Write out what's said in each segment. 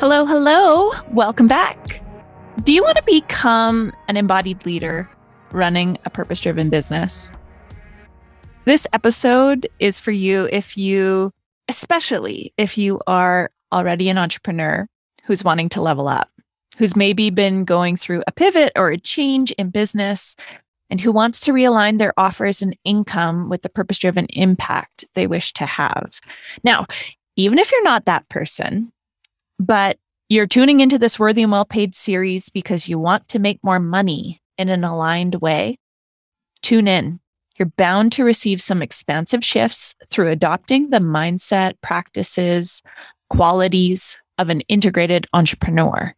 Hello, hello. Welcome back. Do you want to become an embodied leader running a purpose driven business? This episode is for you if you, especially if you are already an entrepreneur who's wanting to level up, who's maybe been going through a pivot or a change in business, and who wants to realign their offers and income with the purpose driven impact they wish to have. Now, even if you're not that person, but you're tuning into this worthy and well paid series because you want to make more money in an aligned way. Tune in. You're bound to receive some expansive shifts through adopting the mindset, practices, qualities of an integrated entrepreneur,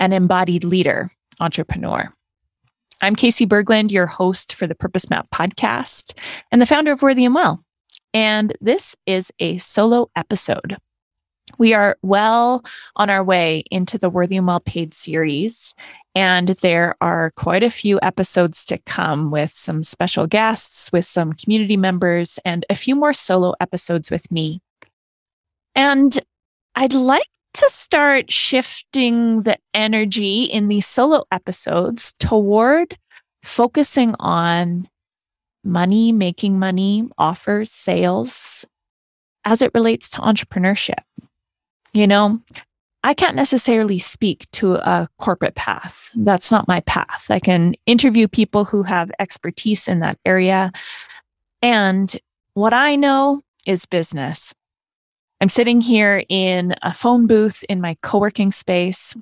an embodied leader entrepreneur. I'm Casey Berglund, your host for the Purpose Map podcast and the founder of Worthy and Well. And this is a solo episode we are well on our way into the Worthy and Well Paid series. And there are quite a few episodes to come with some special guests, with some community members, and a few more solo episodes with me. And I'd like to start shifting the energy in these solo episodes toward focusing on money, making money, offers, sales as it relates to entrepreneurship. You know, I can't necessarily speak to a corporate path. Mm. That's not my path. I can interview people who have expertise in that area. And what I know is business. I'm sitting here in a phone booth in my co working space,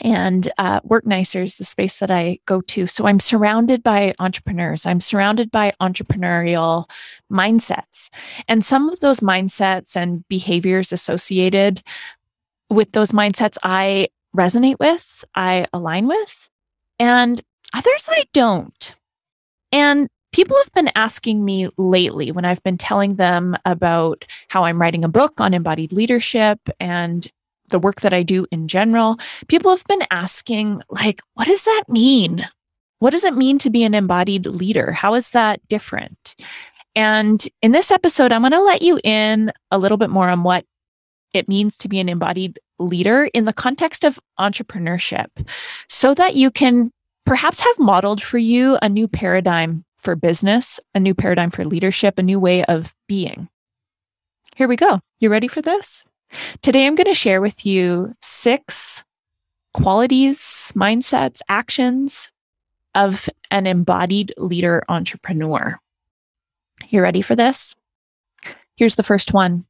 and uh, Work Nicer is the space that I go to. So I'm surrounded by entrepreneurs. I'm surrounded by entrepreneurial mindsets. And some of those mindsets and behaviors associated with those mindsets I resonate with, I align with, and others I don't. And people have been asking me lately when I've been telling them about how I'm writing a book on embodied leadership and the work that I do in general, people have been asking, like, what does that mean? What does it mean to be an embodied leader? How is that different? And in this episode, I'm going to let you in a little bit more on what it means to be an embodied leader in the context of entrepreneurship so that you can perhaps have modeled for you a new paradigm for business, a new paradigm for leadership, a new way of being. Here we go. You ready for this? Today, I'm going to share with you six qualities, mindsets, actions of an embodied leader entrepreneur. You ready for this? Here's the first one.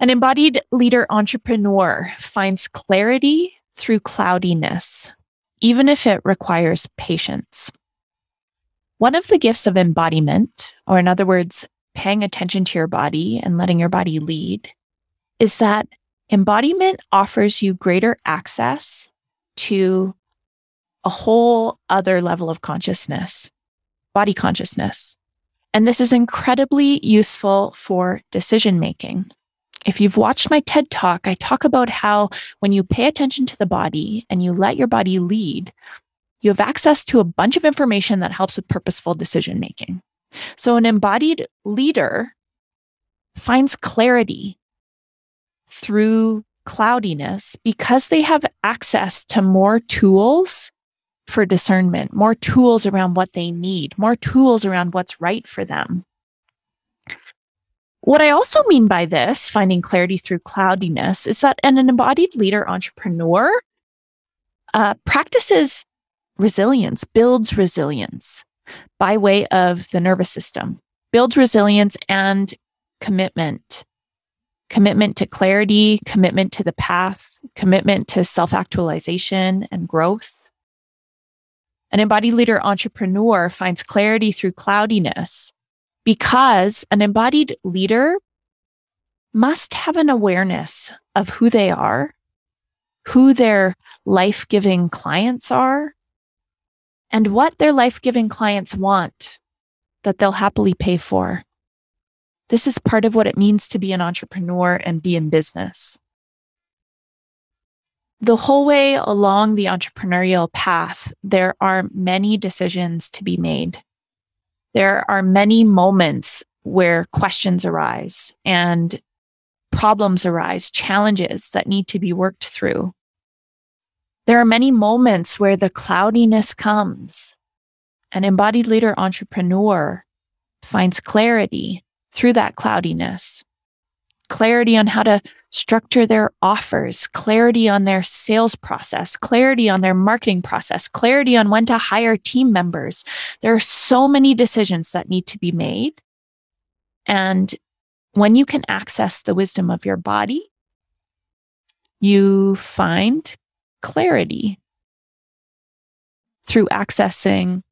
An embodied leader entrepreneur finds clarity through cloudiness, even if it requires patience. One of the gifts of embodiment, or in other words, paying attention to your body and letting your body lead, is that embodiment offers you greater access to a whole other level of consciousness, body consciousness. And this is incredibly useful for decision making. If you've watched my TED talk, I talk about how when you pay attention to the body and you let your body lead, you have access to a bunch of information that helps with purposeful decision making. So an embodied leader finds clarity through cloudiness because they have access to more tools for discernment, more tools around what they need, more tools around what's right for them. What I also mean by this, finding clarity through cloudiness, is that an embodied leader entrepreneur uh, practices resilience, builds resilience by way of the nervous system, builds resilience and commitment commitment to clarity, commitment to the path, commitment to self actualization and growth. An embodied leader entrepreneur finds clarity through cloudiness because an embodied leader must have an awareness of who they are, who their life giving clients are, and what their life giving clients want that they'll happily pay for. This is part of what it means to be an entrepreneur and be in business. The whole way along the entrepreneurial path, there are many decisions to be made. There are many moments where questions arise and problems arise, challenges that need to be worked through. There are many moments where the cloudiness comes. An embodied leader entrepreneur finds clarity through that cloudiness clarity on how to structure their offers, clarity on their sales process, clarity on their marketing process, clarity on when to hire team members. There are so many decisions that need to be made. And when you can access the wisdom of your body, you find clarity through accessing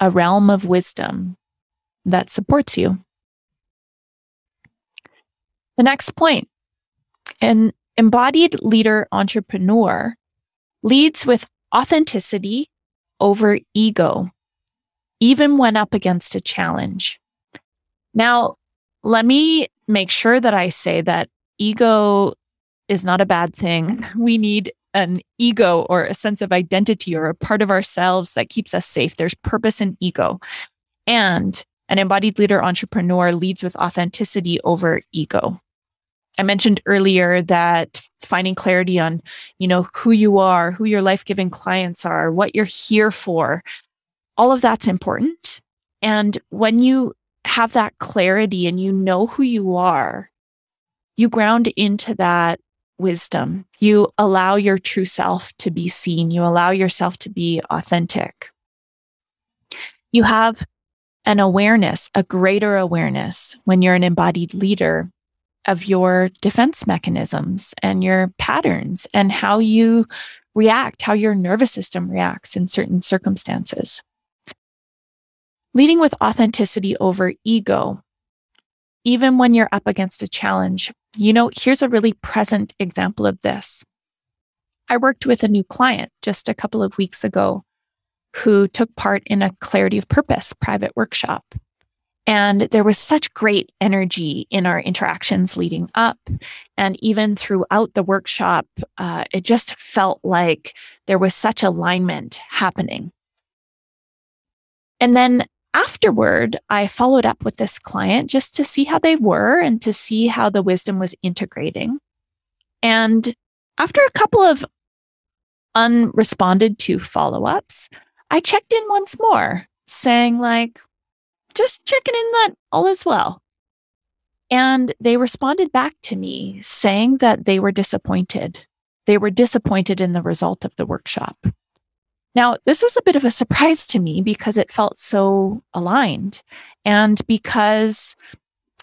a realm of wisdom that supports you. The next point an embodied leader entrepreneur leads with authenticity over ego, even when up against a challenge. Now, let me make sure that I say that ego is not a bad thing. We need an ego or a sense of identity or a part of ourselves that keeps us safe. There's purpose in ego. And an embodied leader entrepreneur leads with authenticity over ego. I mentioned earlier that finding clarity on, you know, who you are, who your life-giving clients are, what you're here for, all of that's important. And when you have that clarity and you know who you are, you ground into that wisdom. You allow your true self to be seen. You allow yourself to be authentic. You have an awareness, a greater awareness when you're an embodied leader of your defense mechanisms and your patterns and how you react, how your nervous system reacts in certain circumstances. Leading with authenticity over ego, even when you're up against a challenge. You know, here's a really present example of this. I worked with a new client just a couple of weeks ago who took part in a clarity of purpose private workshop. And there was such great energy in our interactions leading up. And even throughout the workshop, uh, it just felt like there was such alignment happening. And then afterward, I followed up with this client just to see how they were and to see how the wisdom was integrating. And after a couple of unresponded to follow ups, I checked in once more, saying, like, just checking in that all is well. And they responded back to me saying that they were disappointed. They were disappointed in the result of the workshop. Now, this was a bit of a surprise to me because it felt so aligned and because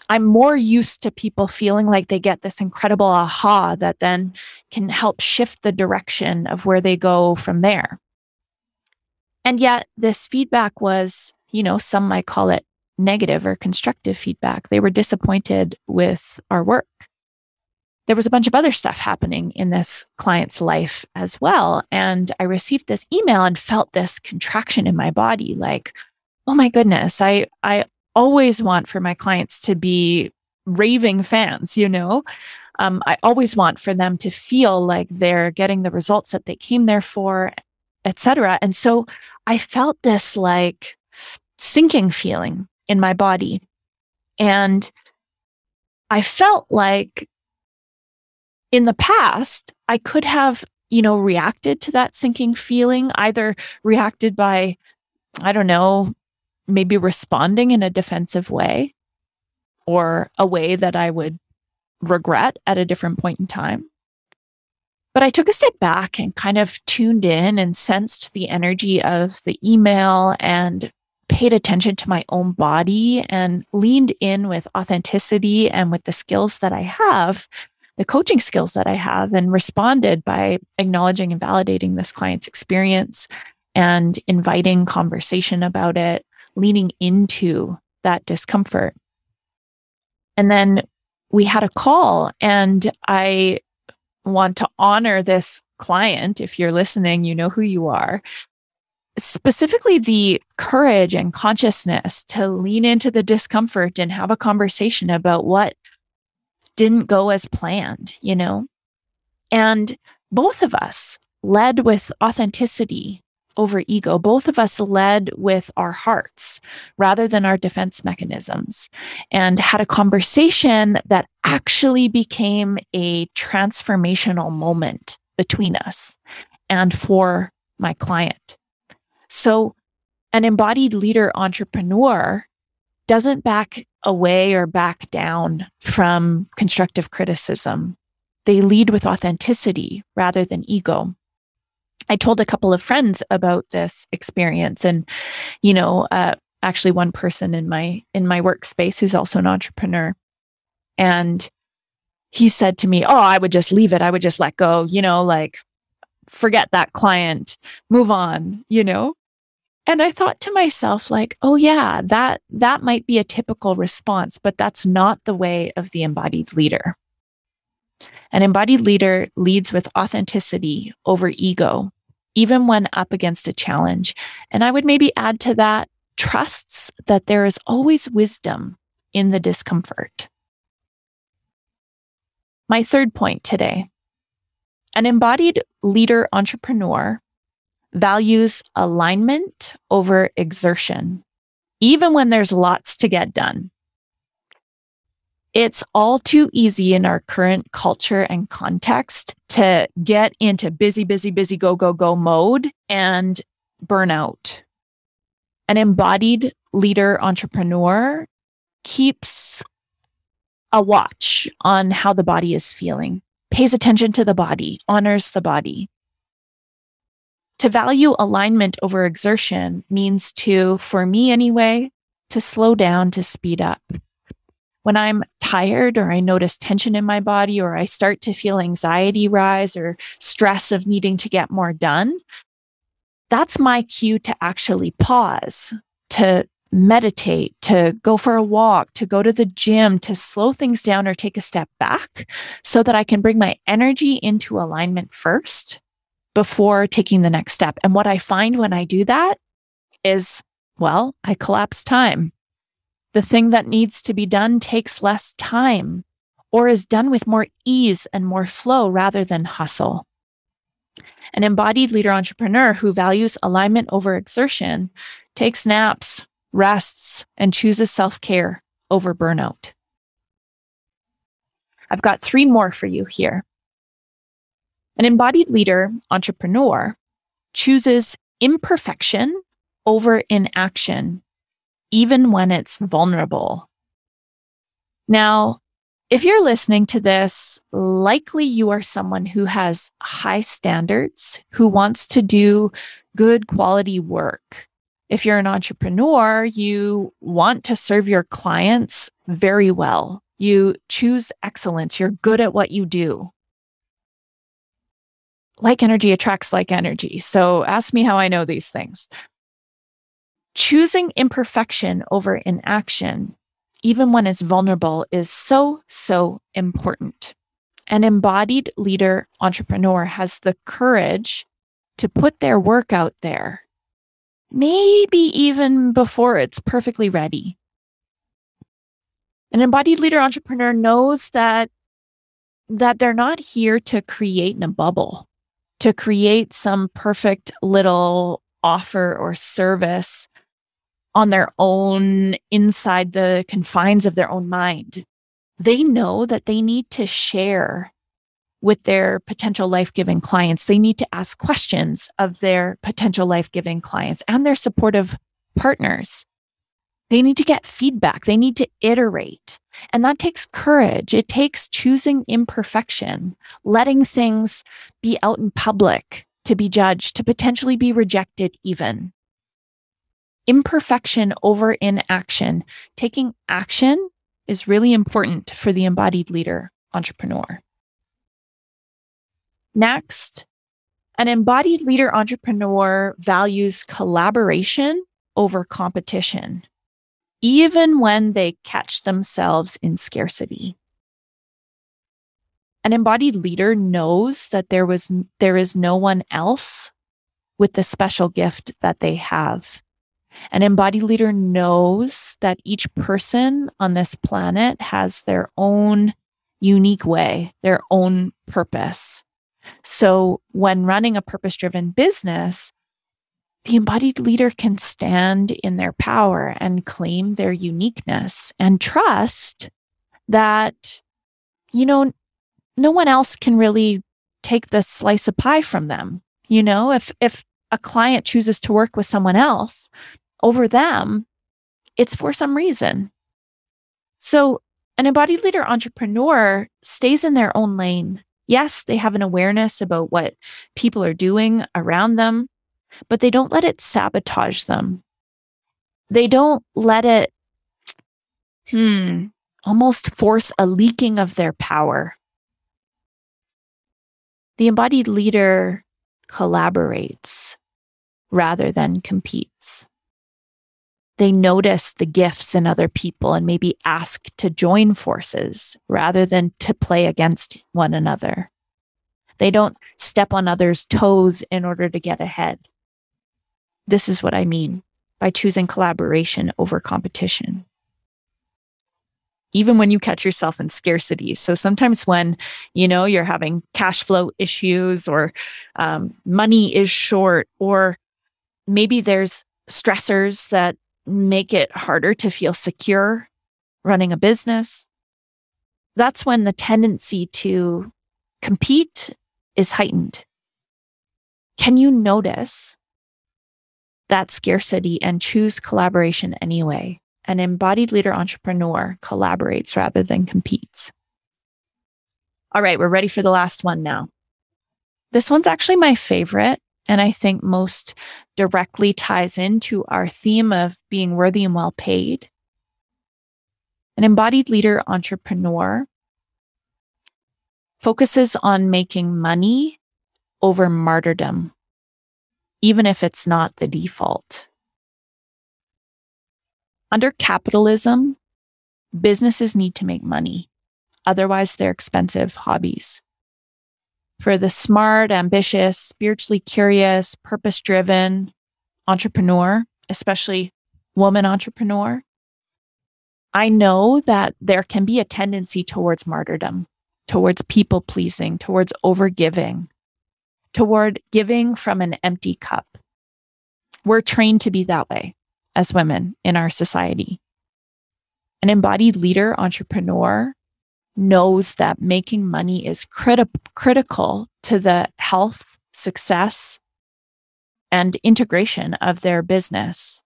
I'm more used to people feeling like they get this incredible aha that then can help shift the direction of where they go from there. And yet, this feedback was you know, some might call it negative or constructive feedback. They were disappointed with our work. There was a bunch of other stuff happening in this client's life as well. And I received this email and felt this contraction in my body like, oh my goodness, I, I always want for my clients to be raving fans, you know? Um, I always want for them to feel like they're getting the results that they came there for, etc. And so I felt this like sinking feeling in my body. And I felt like in the past, I could have, you know, reacted to that sinking feeling, either reacted by, I don't know, maybe responding in a defensive way or a way that I would regret at a different point in time. But I took a step back and kind of tuned in and sensed the energy of the email and paid attention to my own body and leaned in with authenticity and with the skills that I have, the coaching skills that I have, and responded by acknowledging and validating this client's experience and inviting conversation about it, leaning into that discomfort. And then we had a call, and I want to honor this client. If you're listening, you know who you are specifically the courage and consciousness to lean into the discomfort and have a conversation about what didn't go as planned, you know? And both of us led with authenticity over ego. Both of us led with our hearts rather than our defense mechanisms and had a conversation that actually became a transformational moment between us and for my client. So, an embodied leader entrepreneur doesn't back away or back down from constructive criticism. They lead with authenticity rather than ego. I told a couple of friends about this experience and, you know, uh, actually one person in my, in my workspace who's also an entrepreneur. And he said to me, Oh, I would just leave it. I would just let go, you know, like forget that client, move on, you know? And I thought to myself, like, oh yeah, that, that might be a typical response, but that's not the way of the embodied leader. An embodied leader leads with authenticity over ego even when up against a challenge. And I would maybe add to that trusts that there is always wisdom in the discomfort. My third point today an embodied leader entrepreneur values alignment over exertion, even when there's lots to get done. It's all too easy in our current culture and context to get into busy, busy, busy, go, go, go mode and burnout. An embodied leader entrepreneur keeps a watch on how the body is feeling, pays attention to the body, honors the body. To value alignment over exertion means to, for me anyway, to slow down, to speed up when I'm tired or I notice tension in my body or I start to feel anxiety rise or stress of needing to get more done, that's my cue to actually pause, to meditate, to go for a walk, to go to the gym, to slow things down or take a step back so that I can bring my energy into alignment first before taking the next step. And what I find when I do that is, well, I collapse time the thing that needs to be done takes less time or is done with more ease and more flow rather than hustle. An embodied leader entrepreneur who values alignment over exertion takes naps, rests, and chooses self care over burnout. I've got three more for you here. An embodied leader entrepreneur chooses imperfection over inaction even when it's vulnerable. Now, if you're listening to this, likely you are someone who has high standards, who wants to do good quality work. If you're an entrepreneur, you want to serve your clients very well. You choose excellence. You're good at what you do. Like energy attracts like energy. So ask me how I know these things choosing imperfection over inaction, even when it's vulnerable, is so, so important. An embodied leader entrepreneur has the courage to put their work out there, maybe even before it's perfectly ready. An embodied leader entrepreneur knows that that they're not here to create in a bubble, to create some perfect little offer or service on their own inside the confines of their own mind. They know that they need to share with their potential life giving clients. They need to ask questions of their potential life giving clients and their supportive partners. They need to get feedback. They need to iterate. And that takes courage. It takes choosing imperfection, letting things be out in public to be judged, to potentially be rejected even imperfection over inaction. Taking action is really important for the embodied leader entrepreneur. Next, an embodied leader entrepreneur values collaboration over competition, even when they catch themselves in scarcity. An embodied leader knows that there was there is no one else with the special gift that they have. An embodied leader knows that each person on this planet has their own unique way, their own purpose. So when running a purpose driven business, the embodied leader can stand in their power and claim their uniqueness and trust that, you know, no one else can really take the slice of pie from them. You know, if, if a client chooses to work with someone else over them, it's for some reason. So an embodied leader entrepreneur stays in their own lane. Yes, they have an awareness about what people are doing around them, but they don't let it sabotage them. They don't let it, hmm, almost force a leaking of their power. The embodied leader collaborates rather than competes. They notice the gifts in other people and maybe ask to join forces rather than to play against one another. They don't step on others' toes in order to get ahead. This is what I mean by choosing collaboration over competition. Even when you catch yourself in scarcity. So sometimes when, you know, you're having cash flow issues or um, money is short, or maybe there's stressors that make it harder to feel secure running a business. That's when the tendency to compete is heightened. Can you notice that scarcity and choose collaboration anyway. An embodied leader entrepreneur collaborates rather than competes. All right, we're ready for the last one now. This one's actually my favorite, and I think most directly ties into our theme of being worthy and well paid. An embodied leader entrepreneur focuses on making money over martyrdom even if it's not the default. Under capitalism, businesses need to make money. Otherwise, they're expensive hobbies. For the smart, ambitious, spiritually curious, purpose driven entrepreneur, especially woman entrepreneur, I know that there can be a tendency towards martyrdom, towards people pleasing, towards overgiving, toward giving from an empty cup. We're trained to be that way as women in our society. An embodied leader, entrepreneur, knows that making money is criti- critical to the health, success, and integration of their business.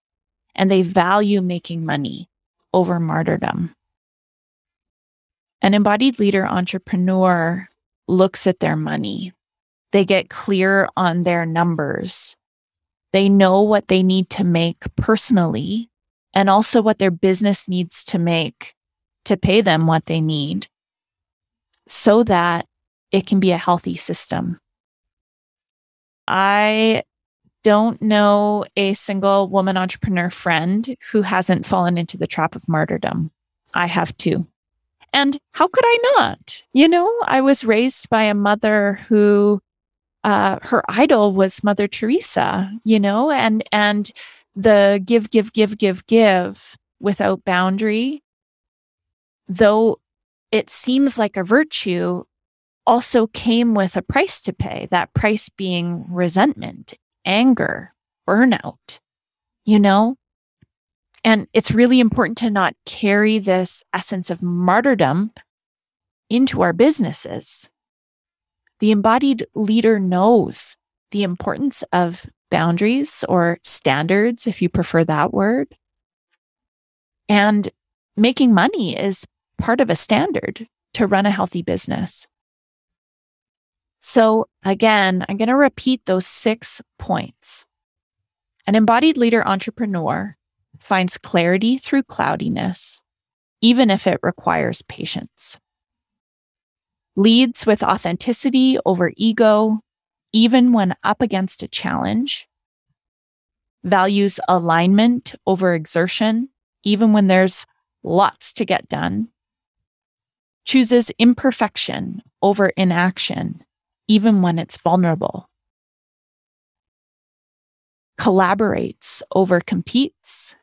And they value making money over martyrdom. An embodied leader entrepreneur looks at their money they get clear on their numbers. They know what they need to make personally and also what their business needs to make to pay them what they need so that it can be a healthy system. I don't know a single woman entrepreneur friend who hasn't fallen into the trap of martyrdom. I have too. And how could I not? You know, I was raised by a mother who uh, her idol was Mother Teresa, you know, and and the give, give, give, give, give without boundary, though it seems like a virtue, also came with a price to pay. That price being resentment, anger, burnout, you know. And it's really important to not carry this essence of martyrdom into our businesses the embodied leader knows the importance of boundaries or standards, if you prefer that word. And making money is part of a standard to run a healthy business. So again, I'm going to repeat those six points. An embodied leader entrepreneur finds clarity through cloudiness, even if it requires patience leads with authenticity over ego, even when up against a challenge, values alignment over exertion, even when there's lots to get done, chooses imperfection over inaction, even when it's vulnerable, collaborates over competes,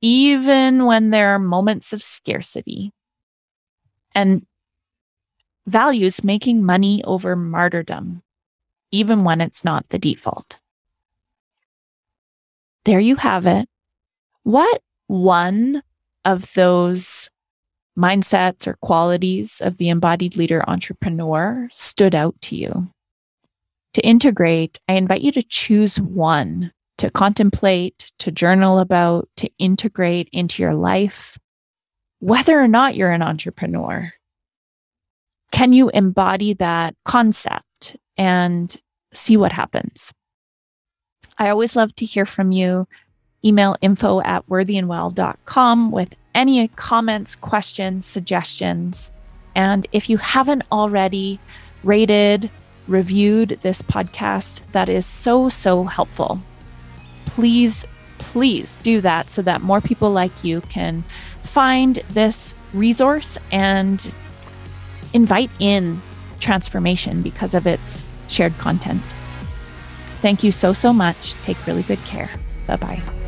even when there are moments of scarcity, and values making money over martyrdom, even when it's not the default. there you have it. What one of those mindsets or qualities of the embodied leader entrepreneur stood out to you? To integrate, I invite you to choose one to contemplate, to journal about, to integrate into your life, whether or not you're an entrepreneur. Can you embody that concept and see what happens? I always love to hear from you. Email info at worthyandwell.com with any comments, questions, suggestions. And if you haven't already rated, reviewed this podcast, that is so, so helpful. Please, please do that so that more people like you can find this resource and invite in transformation because of its shared content. Thank you so, so much. Take really good care. Bye bye.